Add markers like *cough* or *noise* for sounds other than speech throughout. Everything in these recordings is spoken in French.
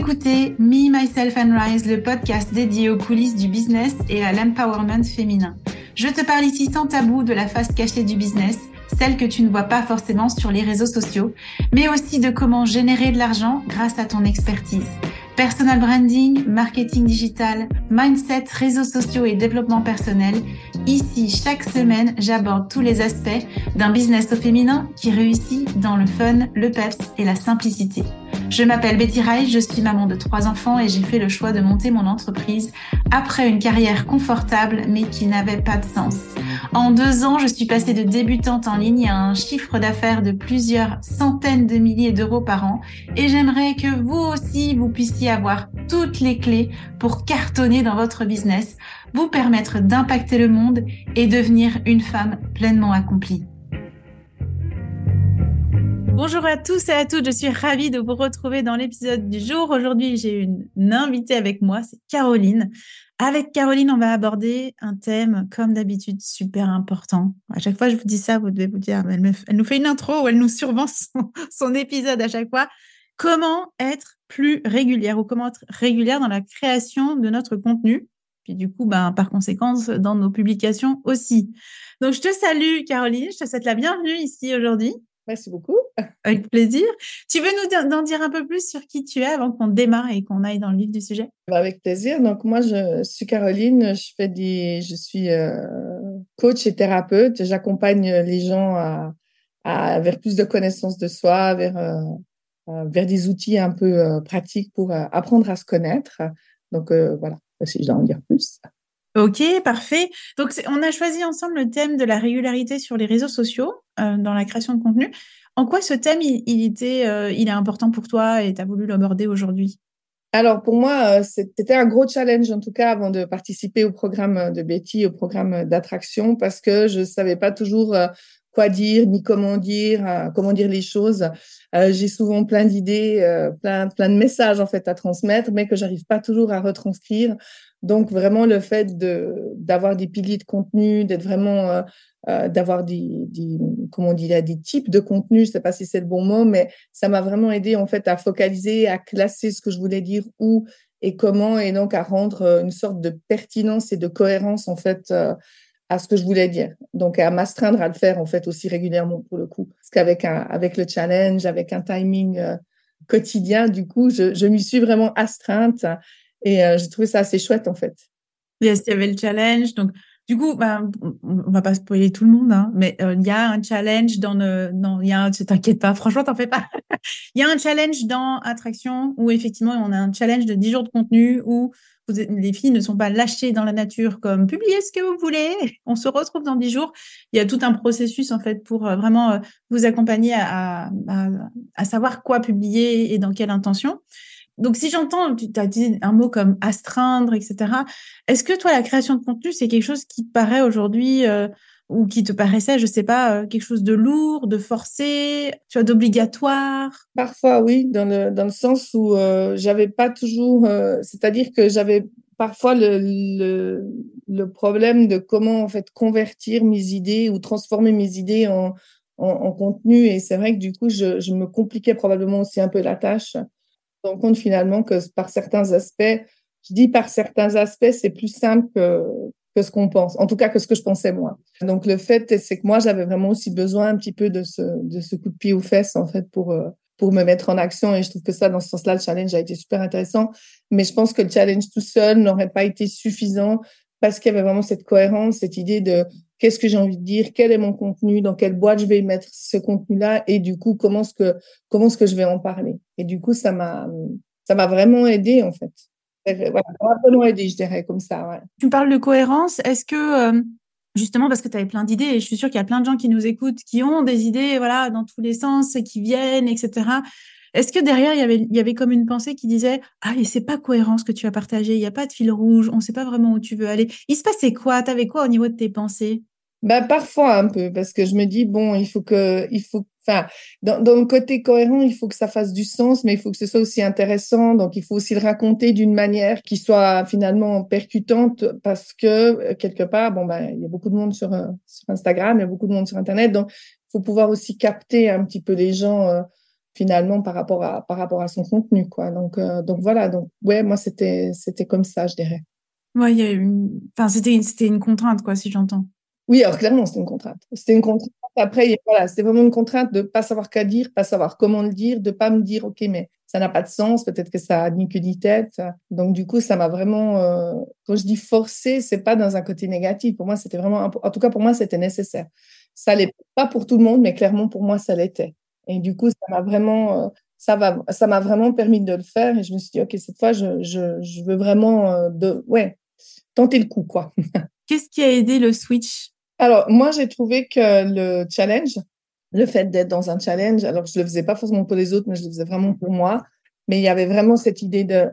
écoutez Me, Myself and Rise, le podcast dédié aux coulisses du business et à l'empowerment féminin. Je te parle ici sans tabou de la face cachée du business, celle que tu ne vois pas forcément sur les réseaux sociaux, mais aussi de comment générer de l'argent grâce à ton expertise. Personal branding, marketing digital, mindset, réseaux sociaux et développement personnel. Ici, chaque semaine, j'aborde tous les aspects d'un business au féminin qui réussit dans le fun, le peps et la simplicité. Je m'appelle Betty Rai, je suis maman de trois enfants et j'ai fait le choix de monter mon entreprise après une carrière confortable mais qui n'avait pas de sens. En deux ans, je suis passée de débutante en ligne à un chiffre d'affaires de plusieurs centaines de milliers d'euros par an et j'aimerais que vous aussi, vous puissiez avoir toutes les clés pour cartonner dans votre business, vous permettre d'impacter le monde et devenir une femme pleinement accomplie. Bonjour à tous et à toutes, je suis ravie de vous retrouver dans l'épisode du jour. Aujourd'hui, j'ai une, invitée avec moi, c'est Caroline. Avec Caroline, on va aborder un thème, comme d'habitude, super important. À chaque fois, je vous dis ça, vous devez vous dire, elle, nous fait une intro ou elle nous survend son, épisode à chaque fois. Comment être plus régulière ou comment être régulière dans la création de notre contenu? Puis du coup, ben, par conséquent, dans nos publications aussi. Donc, je te salue, Caroline. Je te souhaite la bienvenue ici aujourd'hui. Merci beaucoup. *laughs* Avec plaisir. Tu veux nous en dire un peu plus sur qui tu es avant qu'on démarre et qu'on aille dans le vif du sujet? Bah, Avec plaisir. Donc moi, je suis Caroline. Je fais des, je suis euh, coach et thérapeute. J'accompagne les gens à, vers plus de connaissances de soi, vers euh, euh, vers des outils un peu pratiques pour apprendre à se connaître. Donc voilà, si je dois en dire plus. Ok, parfait. Donc, on a choisi ensemble le thème de la régularité sur les réseaux sociaux euh, dans la création de contenu. En quoi ce thème, il, était, euh, il est important pour toi et tu as voulu l'aborder aujourd'hui? Alors pour moi, euh, c'était un gros challenge en tout cas avant de participer au programme de Betty, au programme d'attraction, parce que je savais pas toujours quoi dire ni comment dire, comment dire les choses. J'ai souvent plein d'idées, plein plein de messages en fait à transmettre, mais que j'arrive pas toujours à retranscrire donc vraiment le fait de d'avoir des piliers de contenu, d'être vraiment euh, euh, d'avoir des, des comment on des types de contenu, je sais pas si c'est le bon mot, mais ça m'a vraiment aidé en fait à focaliser, à classer ce que je voulais dire où et comment et donc à rendre euh, une sorte de pertinence et de cohérence en fait à ce que je voulais dire. Donc à m'astreindre à le faire en fait aussi régulièrement pour le coup, parce qu'avec un avec le challenge, avec un timing quotidien, du coup, je, je m'y suis vraiment astreinte et euh, j'ai trouvé ça assez chouette, en fait. Yes, il y avait le challenge. Donc, du coup, ben, on va pas spoiler tout le monde, hein, mais euh, il y a un challenge dans le, non, il y a un, t'inquiète pas, franchement, t'en fais pas. *laughs* Il y a un challenge dans Attraction où effectivement, on a un challenge de 10 jours de contenu où les filles ne sont pas lâchées dans la nature comme publiez ce que vous voulez. *laughs* On se retrouve dans 10 jours. Il y a tout un processus en fait pour euh, vraiment vous accompagner à, savoir quoi publier et dans quelle intention. Donc, si j'entends, tu as dit un mot comme astreindre, etc. Est-ce que toi, la création de contenu, c'est quelque chose qui te paraît aujourd'hui euh, ou qui te paraissait, je sais pas, euh, quelque chose de lourd, de forcé, tu vois, d'obligatoire? Parfois, oui, dans le, dans le sens où euh, j'avais pas toujours, c'est-à-dire que j'avais parfois le, le, problème de comment en fait convertir mes idées ou transformer mes idées en, en, en contenu. Et c'est vrai que du coup, je, je me compliquais probablement aussi un peu la tâche rend compte finalement que par certains aspects, je dis par certains aspects, c'est plus simple que, ce qu'on pense, en tout cas que ce que je pensais moi. Donc le fait, c'est que moi, j'avais vraiment aussi besoin un petit peu de ce, coup de pied aux fesses, en fait, pour, euh, pour me mettre en action. Et je trouve que ça, dans ce sens-là, le challenge a été super intéressant. Mais je pense que le challenge tout seul n'aurait pas été suffisant parce qu'il y avait vraiment cette cohérence, cette idée de qu'est-ce que j'ai envie de dire, quel est mon contenu, dans quelle boîte je vais mettre ce contenu-là, et du coup, comment est-ce que, que je vais en parler. Et du coup, ça m'a, ça m'a vraiment aidé, en fait. Voilà, ça m'a vraiment aidé, je dirais, comme ça, ouais. Tu parles de cohérence. Est-ce que, euh, justement, parce que tu avais plein d'idées, et je suis sûre qu'il y a plein de gens qui nous écoutent, qui ont des idées, voilà, dans tous les sens, et qui viennent, etc. Est-ce que derrière, il y avait, il y avait comme une pensée qui disait Ah, mais c'est pas cohérent ce que tu as partagé, il n'y a pas de fil rouge, on ne sait pas vraiment où tu veux aller. Il se passait quoi? Tu avais quoi au niveau de tes pensées? Bah, parfois un peu, parce que je me dis, bon, il faut que, il faut, enfin, dans, dans, le côté cohérent, il faut que ça fasse du sens, mais il faut que ce soit aussi intéressant. Donc, il faut aussi le raconter d'une manière qui soit finalement percutante, parce que euh, quelque part, bon, ben, il y a beaucoup de monde sur, euh, sur Instagram, il y a beaucoup de monde sur Internet, donc il faut pouvoir aussi capter un petit peu les gens. Euh, finalement par rapport à par rapport à son contenu quoi. Donc donc voilà donc ouais moi c'était c'était comme ça je dirais. Ouais, il y a une enfin c'était c'était une contrainte quoi si j'entends. Oui, alors clairement, c'était une contrainte. C'était une contrainte. Après, voilà, c'était vraiment une contrainte de pas savoir quoi dire, pas savoir comment le dire, de pas me dire, OK, mais ça n'a pas de sens, peut-être que ça a ni queue ni tête. Donc, du coup, ça m'a vraiment, euh, quand je dis forcer, c'est pas dans un côté négatif. Pour moi, c'était vraiment, en tout cas, pour moi, c'était nécessaire. Ça l'est pas pour tout le monde, mais clairement, pour moi, ça l'était. Et du coup, ça m'a vraiment, euh, ça ça vraiment permis de le faire. Et je me suis dit, OK, cette fois, je veux vraiment, euh, de, ouais, tenter le coup, quoi. *laughs* Qu'est-ce qui a aidé le switch? Alors, moi, j'ai trouvé que le challenge, le fait d'être dans un challenge, alors je le faisais pas forcément pour les autres, mais je le faisais vraiment pour moi. Mais il y avait vraiment cette idée de,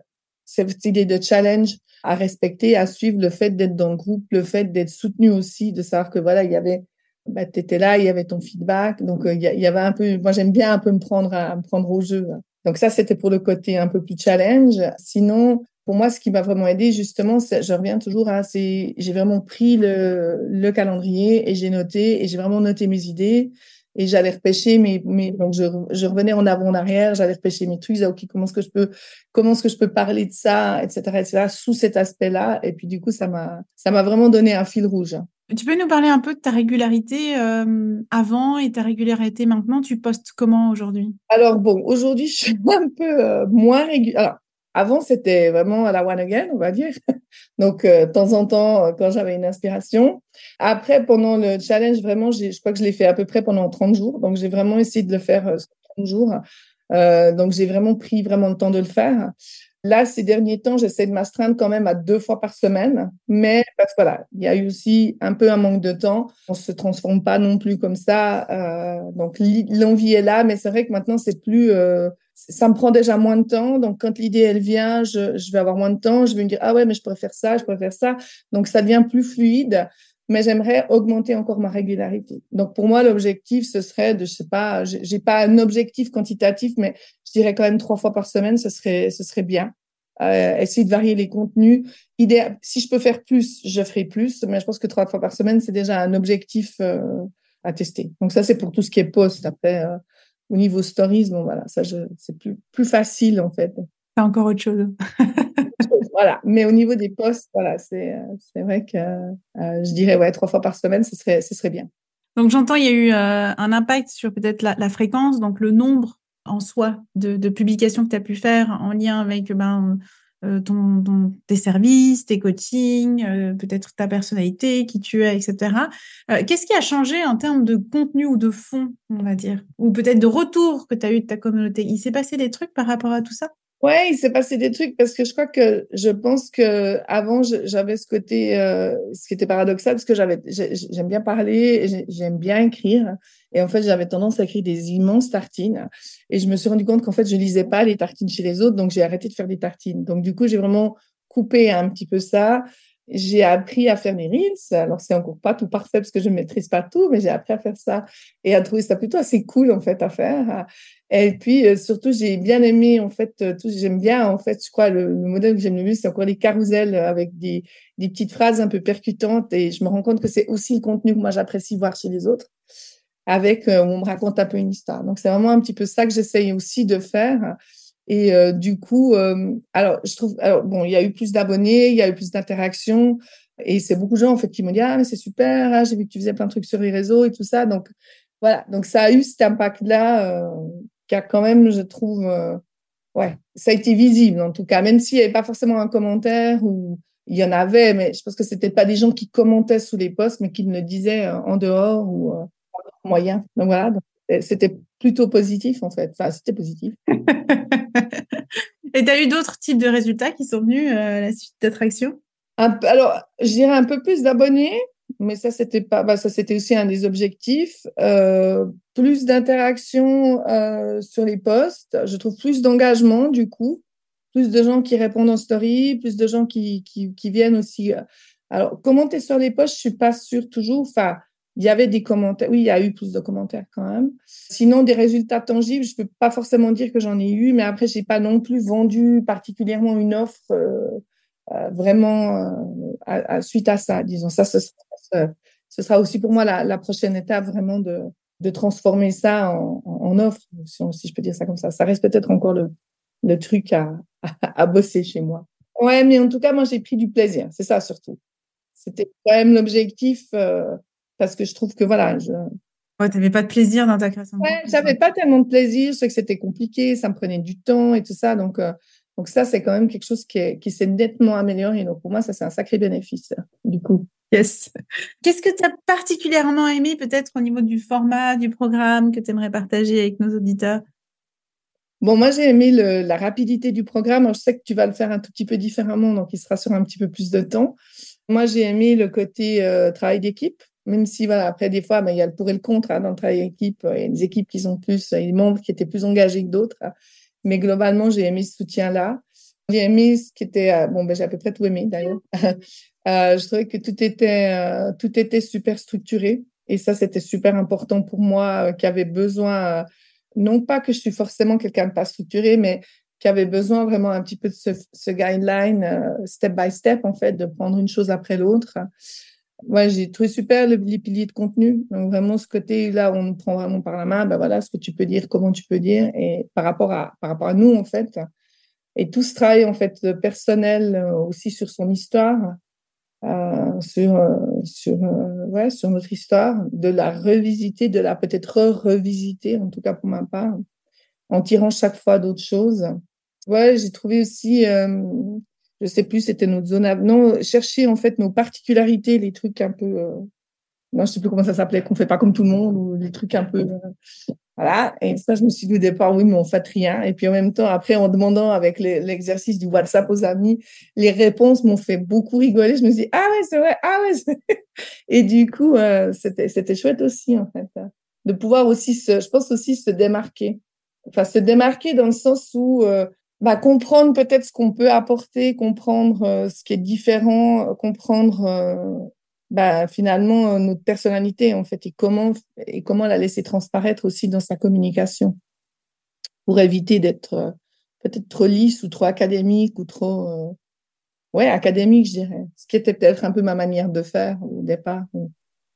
cette idée de challenge à respecter, à suivre, le fait d'être dans le groupe, le fait d'être soutenu aussi, de savoir que voilà, il y avait, bah, tu étais là, il y avait ton feedback. Donc, euh, il y, avait un peu, moi, j'aime bien un peu me prendre, à, me prendre au jeu. Donc, ça, c'était pour le côté un peu plus challenge. Sinon, pour moi, ce qui m'a vraiment aidé, justement, je reviens toujours à c'est j'ai vraiment pris le, le calendrier et j'ai noté et j'ai vraiment noté mes idées et j'allais repêcher mes, mes donc je, je, revenais en avant en arrière, j'allais repêcher mes trucs, ok comment est-ce que je peux comment est-ce que je peux parler de ça, etc. etc. sous cet aspect-là et puis du coup ça m'a ça m'a vraiment donné un fil rouge. Tu peux nous parler un peu de ta régularité euh, avant et ta régularité maintenant? Tu postes comment aujourd'hui? Alors bon, aujourd'hui je suis un peu euh, moins régulière. Alors avant, c'était vraiment à la one again, on va dire. *laughs* Donc, euh, de temps en temps, euh, quand j'avais une inspiration. Après, pendant le challenge, vraiment, je crois que je l'ai fait à peu près pendant 30 jours. Donc, j'ai vraiment essayé de le faire 30 euh, jours. donc, j'ai vraiment pris vraiment le temps de le faire. Là, ces derniers temps, j'essaie de m'astreindre quand même à deux fois par semaine, mais parce que voilà, il y a eu aussi un peu un manque de temps. On se transforme pas non plus comme ça. donc, l'envie est là, mais c'est vrai que maintenant, c'est plus ça me prend déjà moins de temps. Donc, quand l'idée, elle vient, je, je, vais avoir moins de temps. Je vais me dire, ah ouais, mais je faire ça, je faire ça. Donc, ça devient plus fluide. Mais j'aimerais augmenter encore ma régularité. Donc, pour moi, l'objectif, ce serait de, je sais pas, j'ai pas un objectif quantitatif, mais je dirais quand même trois fois par semaine, ce serait, ce serait bien. Euh, essayer de varier les contenus. Idéal, si je peux faire plus, je ferai plus. Mais je pense que trois fois par semaine, c'est déjà un objectif euh, à tester. Donc, ça, c'est pour tout ce qui est post. Après, euh, au niveau stories, bon voilà, ça c'est plus plus facile en fait. C'est encore autre chose. *laughs* voilà, mais au niveau des posts, voilà, c'est c'est vrai que euh, je dirais ouais trois fois par semaine, ce serait ce serait bien. Donc j'entends il y a eu euh, un impact sur peut-être la, la, fréquence, donc le nombre en soi de, de publications que tu as pu faire en lien avec ben euh, ton, tes services, tes coachings, euh, peut-être ta personnalité, qui tu es, etc. Euh, qu'est-ce qui a changé en termes de contenu ou de fond, on va dire? Ou peut-être de retour que tu as eu de ta communauté? Il s'est passé des trucs par rapport à tout ça? Ouais, il s'est passé des trucs parce que je crois que je pense que avant j'avais ce côté, euh, ce qui était paradoxal parce que j'avais, j'aime bien parler, j'aime bien écrire et en fait j'avais tendance à écrire des immenses tartines et je me suis rendu compte qu'en fait je lisais pas les tartines chez les autres donc j'ai arrêté de faire des tartines. Donc du coup j'ai vraiment coupé un petit peu ça j'ai appris à faire mes reels. Alors, c'est encore pas tout parfait parce que je ne maîtrise pas tout, mais j'ai appris à faire ça et à trouver ça plutôt assez cool, en fait, à faire. Et puis, euh, surtout, j'ai bien aimé, en fait, euh, j'aime bien, en fait, je crois, le, modèle que j'aime le plus, c'est encore les carousels avec des, des petites phrases un peu percutantes. Et je me rends compte que c'est aussi le contenu que moi, j'apprécie voir chez les autres, avec, euh, où on me raconte un peu une histoire. Donc, c'est vraiment un petit peu ça que j'essaye aussi de faire. Et euh, du coup, euh, alors je trouve, alors, bon, il y a eu plus d'abonnés, il y a eu plus d'interactions, et c'est beaucoup de gens en fait qui m'ont dit ah mais c'est super, hein, j'ai vu que tu faisais plein de trucs sur les réseaux et tout ça, donc voilà, donc ça a eu cet impact-là euh, a quand même, je trouve, ouais, ça a été visible en tout cas, même s'il n'y avait pas forcément un commentaire ou il y en avait, mais je pense que c'était pas des gens qui commentaient sous les posts, mais qui le disaient en dehors ou en moyen. Donc voilà, c'était plutôt positif en fait. Enfin, c'était positif. *laughs* Et tu as eu d'autres types de résultats qui sont venus euh, à la suite d'attraction Alors, je dirais un peu plus d'abonnés, mais ça, c'était pas, bah, ça, c'était aussi un des objectifs. Euh, plus d'interaction euh, sur les posts. Je trouve plus d'engagement, du coup. Plus de gens qui répondent en story, plus de gens qui, qui, qui viennent aussi. Alors, commenter sur les posts, je suis pas sûre toujours. Enfin, il y avait des commentaires. Oui, il y a eu plus de commentaires quand même. Sinon, des résultats tangibles, je peux pas forcément dire que j'en ai eu, mais après, j'ai pas non plus vendu particulièrement une offre euh, euh, vraiment euh, à, suite à ça. Disons ça, ce sera, ce sera aussi pour moi la, la prochaine étape vraiment de de transformer ça en, offre, si, je peux dire ça comme ça. Ça reste peut-être encore le, le truc à, à, bosser chez moi. Ouais, mais en tout cas, moi, j'ai pris du plaisir. C'est ça surtout. C'était quand même l'objectif euh, parce que je trouve que voilà. Je... Ouais, t'avais pas de plaisir dans ta création. Ouais, j'avais pas tellement de plaisir. Je sais que c'était compliqué, ça me prenait du temps et tout ça. Donc, euh, donc ça, c'est quand même quelque chose qui, qui s'est nettement amélioré. Donc pour moi, ça, c'est un sacré bénéfice, du coup. Yes. Qu'est-ce que tu as particulièrement aimé, peut-être au niveau du format, du programme, que tu aimerais partager avec nos auditeurs? Bon, moi, j'ai aimé la rapidité du programme. je sais que tu vas le faire un tout petit peu différemment, donc il sera sur un petit peu plus de temps. Moi, j'ai aimé le côté euh, travail d'équipe, même si, voilà, après, des fois, ben, il y a le pour et le contre hein, dans le travail d'équipe. Il y a des équipes qui sont plus, a des membres qui étaient plus engagés que d'autres. Mais globalement, j'ai aimé ce soutien-là. J'ai aimé ce qui était, euh, bon, ben, j'ai à peu près tout aimé d'ailleurs. *laughs* euh, je trouvais que tout était, euh, tout était super structuré. Et ça, c'était super important pour moi, qui avait besoin non pas que je suis forcément quelqu'un de pas structuré, mais qui avait besoin vraiment un petit peu de ce, guideline euh, step by step, en fait, de prendre une chose après l'autre. Ouais, j'ai trouvé super les piliers de contenu. Donc, vraiment, ce côté-là, on nous prend vraiment par la main. Ben voilà, ce que tu peux dire, comment tu peux dire, et par rapport à, par rapport à nous, en fait. Et tout ce travail, en fait, personnel euh, aussi sur son histoire, euh, sur, euh, sur, euh, ouais, sur notre histoire, de la revisiter, de la peut-être revisiter, en tout cas pour ma part, en tirant chaque fois d'autres choses. Ouais, j'ai trouvé aussi, je sais plus, c'était notre zone, non, chercher en fait nos particularités, les trucs un peu, non, je sais plus comment ça s'appelait, qu'on fait pas comme tout le monde, ou les trucs un peu, voilà. Et ça, je me suis dit au départ, oui, mais on fait rien. Et puis en même temps, après, en demandant avec l'exercice du WhatsApp aux amis, les réponses m'ont fait beaucoup rigoler. Je me suis dit, ah ouais, c'est vrai, ah ouais. *laughs* Et du coup, euh, c'était, c'était chouette aussi, en fait, de pouvoir aussi se, je pense aussi se démarquer. Enfin, se démarquer dans le sens où, euh, bah, comprendre peut-être ce qu'on peut apporter, comprendre euh, ce qui est différent, comprendre bah, finalement euh, notre personnalité en fait et comment et comment la laisser transparaître aussi dans sa communication pour éviter d'être euh, peut-être trop lisse ou trop académique ou trop euh, ouais académique je dirais. Ce qui était peut-être un peu ma manière de faire au départ.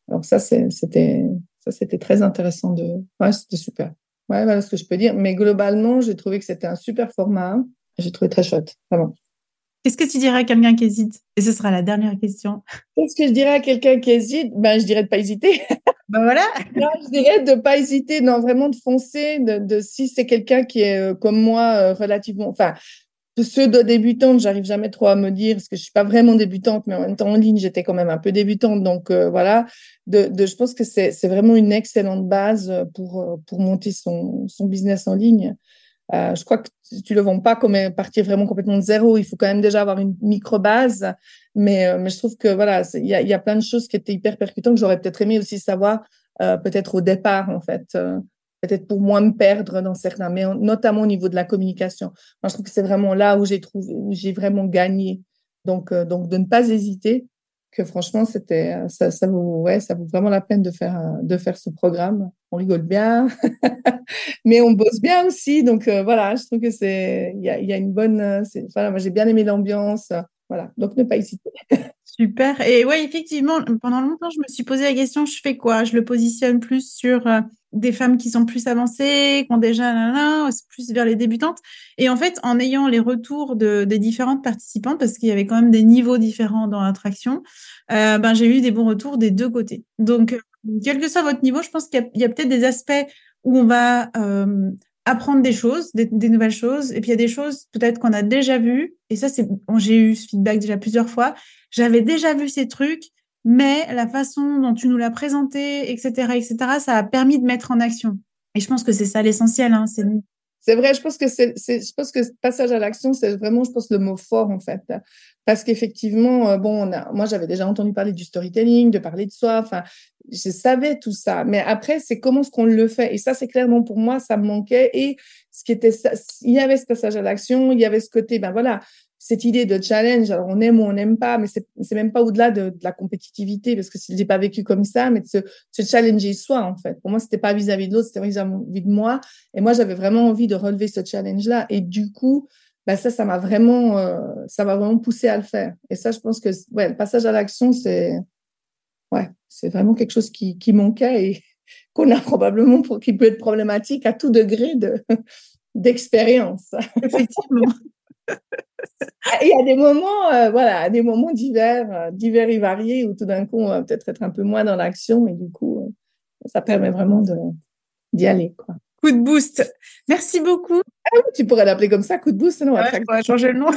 Alors ça c'était ça c'était très intéressant de ouais c'était super ouais voilà ce que je peux dire mais globalement j'ai trouvé que c'était un super format j'ai trouvé très chouette vraiment Qu'est-ce que tu dirais à quelqu'un qui hésite? Et ce sera la dernière question. Qu'est-ce que je dirais à quelqu'un qui hésite? Ben, je dirais de pas hésiter. *laughs* Ben voilà. je dirais de pas hésiter, non, vraiment de foncer. De, si c'est quelqu'un qui est euh, comme moi, euh, relativement, enfin, pseudo débutante, j'arrive jamais trop à me dire parce que je suis pas vraiment débutante, mais en même temps en ligne, j'étais quand même un peu débutante. Donc euh, voilà, je pense que c'est vraiment une excellente base pour pour monter son son business en ligne. Euh, je crois que tu le vends pas comme partir vraiment complètement de zéro. Il faut quand même déjà avoir une micro base. Mais, euh, mais je trouve que voilà, il y a, plein de choses qui étaient hyper percutantes que j'aurais peut-être aimé aussi savoir euh, peut-être au départ en fait. Peut-être pour moins me perdre dans certains, mais notamment au niveau de la communication. Moi, je trouve que c'est vraiment là où j'ai trouvé, où j'ai vraiment gagné. Donc, donc de ne pas hésiter, que franchement, c'était, ça, ça, vaut, ouais, ça vaut vraiment la peine de faire, de faire ce programme. On rigole bien, *laughs* mais on bosse bien aussi. Donc euh, voilà, je trouve que c'est, il y a, y a, une bonne, voilà, moi j'ai bien aimé l'ambiance. Voilà, donc ne pas hésiter. *laughs* Super. Et ouais, effectivement, pendant longtemps, je me suis posé la question, je fais quoi? Je le positionne plus sur euh, des femmes qui sont plus avancées, qui ont déjà, là, plus vers les débutantes. Et en fait, en ayant les retours de, des différentes participantes, parce qu'il y avait quand même des niveaux différents dans l'attraction, euh, ben, j'ai eu des bons retours des deux côtés. Donc, quel que soit votre niveau, je pense qu'il y a, peut-être des aspects où on va euh, apprendre des choses, des, nouvelles choses. Et puis il y a des choses peut-être qu'on a déjà vues. Et ça, c'est, j'ai eu ce feedback déjà plusieurs fois. J'avais déjà vu ces trucs, mais la façon dont tu nous l'as présenté, etc., etc., ça a permis de mettre en action. Et je pense que c'est ça l'essentiel. Hein, c'est c'est vrai, je pense que c'est, je pense que passage à l'action, c'est vraiment, je pense, le mot fort en fait, parce qu'effectivement, euh, bon, moi j'avais déjà entendu parler du storytelling, de parler de soi, enfin, je savais tout ça, mais après c'est comment est-ce qu'on le fait, et ça c'est clairement pour moi ça me manquait, et ce qui était, il y avait ce passage à l'action, il y avait ce côté, ben voilà, cette idée de challenge, alors on aime ou on n'aime pas, mais c'est, c'est même pas au-delà de, de, la compétitivité, parce que je l'ai pas vécu comme ça, mais de se, se challenger soi, en fait. Pour moi, c'était pas vis-à-vis de l'autre, c'était vis-à-vis de moi. Et moi, j'avais vraiment envie de relever ce challenge-là. Et du coup, bah, ça, ça m'a vraiment, euh, ça m'a vraiment poussé à le faire. Et ça, je pense que, ouais, le passage à l'action, c'est, ouais, c'est vraiment quelque chose qui, qui manquait et, *laughs* qu'on a probablement pour qui peut être problématique à tout degré de *laughs* d'expérience. Effectivement. *laughs* Il y a des moments, euh, voilà, des moments divers, euh, divers et variés où tout d'un coup, on va peut-être être un peu moins dans l'action et du coup, euh, ça permet vraiment de, d'y aller, quoi. Coup de boost. Merci beaucoup. Ah tu pourrais l'appeler comme ça, coup de boost, non? Ouais, on va changer le nom.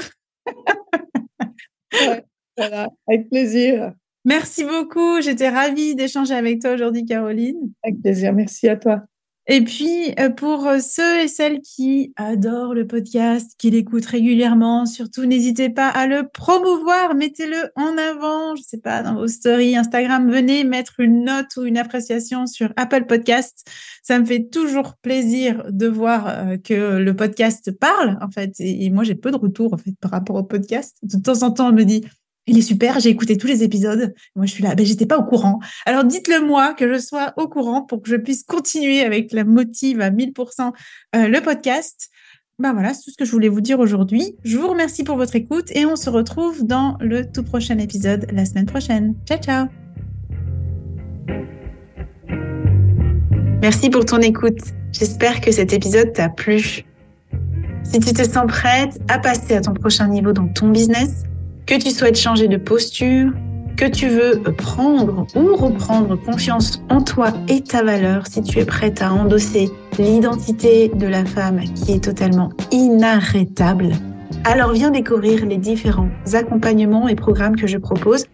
voilà, avec plaisir. Merci beaucoup. J'étais ravie d'échanger avec toi aujourd'hui, Caroline. Avec plaisir. Merci à toi. Et puis, euh, pour euh, ceux et celles qui adorent le podcast, qui l'écoutent régulièrement, surtout n'hésitez pas à le promouvoir, mettez-le en avant, je sais pas, dans vos stories Instagram, venez mettre une note ou une appréciation sur Apple Podcast. Ça me fait toujours plaisir de voir euh, que le podcast parle, en fait. Et, moi, j'ai peu de retours, en fait, par rapport au podcast. De temps en temps, on me dit, il est super, j'ai écouté tous les épisodes. Moi, je suis là, ben, j'étais pas au courant. Alors, dites-le moi que je sois au courant pour que je puisse continuer avec la motive à 1000% euh, le podcast. Ben voilà, c'est tout ce que je voulais vous dire aujourd'hui. Je vous remercie pour votre écoute et on se retrouve dans le tout prochain épisode la semaine prochaine. Ciao, ciao. Merci pour ton écoute. J'espère que cet épisode t'a plu. Si tu te sens prête à passer à ton prochain niveau dans ton business, que tu souhaites changer de posture, que tu veux prendre ou reprendre confiance en toi et ta valeur, si tu es prête à endosser l'identité de la femme qui est totalement inarrêtable, alors viens découvrir les différents accompagnements et programmes que je propose.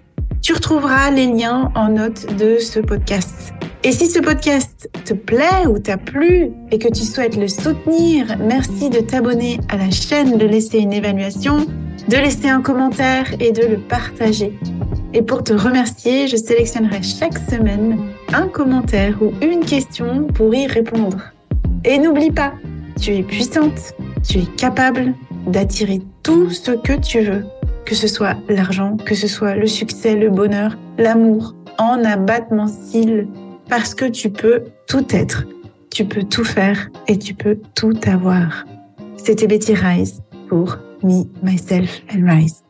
Tu retrouveras les liens en note de ce podcast. Et si ce podcast te plaît ou t'a plu et que tu souhaites le soutenir, merci de t'abonner à la chaîne, de laisser une évaluation de laisser un commentaire et de le partager. Et pour te remercier, je sélectionnerai chaque semaine un commentaire ou une question pour y répondre. Et n'oublie pas, tu es puissante, tu es capable d'attirer tout ce que tu veux, que ce soit l'argent, que ce soit le succès, le bonheur, l'amour, en abattement cils, parce que tu peux tout être, tu peux tout faire et tu peux tout avoir. C'était Betty Rice pour me, myself, and rise.